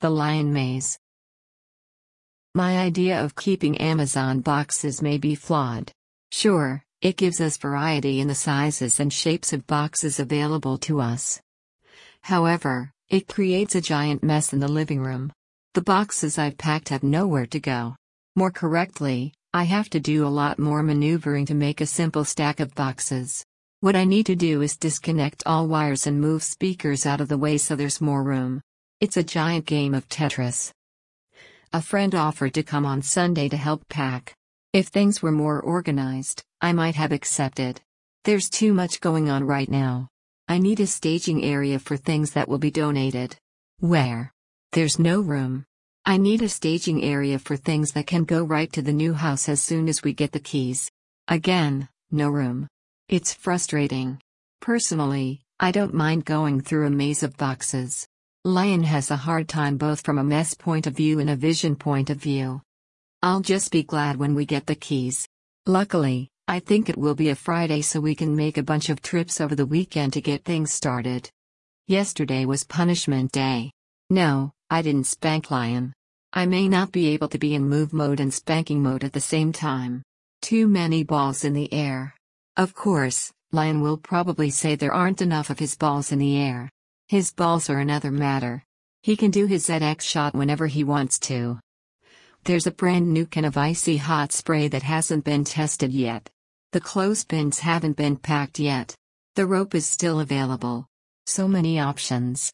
The Lion Maze. My idea of keeping Amazon boxes may be flawed. Sure, it gives us variety in the sizes and shapes of boxes available to us. However, it creates a giant mess in the living room. The boxes I've packed have nowhere to go. More correctly, I have to do a lot more maneuvering to make a simple stack of boxes. What I need to do is disconnect all wires and move speakers out of the way so there's more room. It's a giant game of Tetris. A friend offered to come on Sunday to help pack. If things were more organized, I might have accepted. There's too much going on right now. I need a staging area for things that will be donated. Where? There's no room. I need a staging area for things that can go right to the new house as soon as we get the keys. Again, no room. It's frustrating. Personally, I don't mind going through a maze of boxes. Lion has a hard time both from a mess point of view and a vision point of view. I'll just be glad when we get the keys. Luckily, I think it will be a Friday so we can make a bunch of trips over the weekend to get things started. Yesterday was punishment day. No, I didn't spank Lion. I may not be able to be in move mode and spanking mode at the same time. Too many balls in the air. Of course, Lion will probably say there aren't enough of his balls in the air. His balls are another matter. He can do his ZX shot whenever he wants to. There's a brand new can of icy hot spray that hasn't been tested yet. The clothespins haven't been packed yet. The rope is still available. So many options.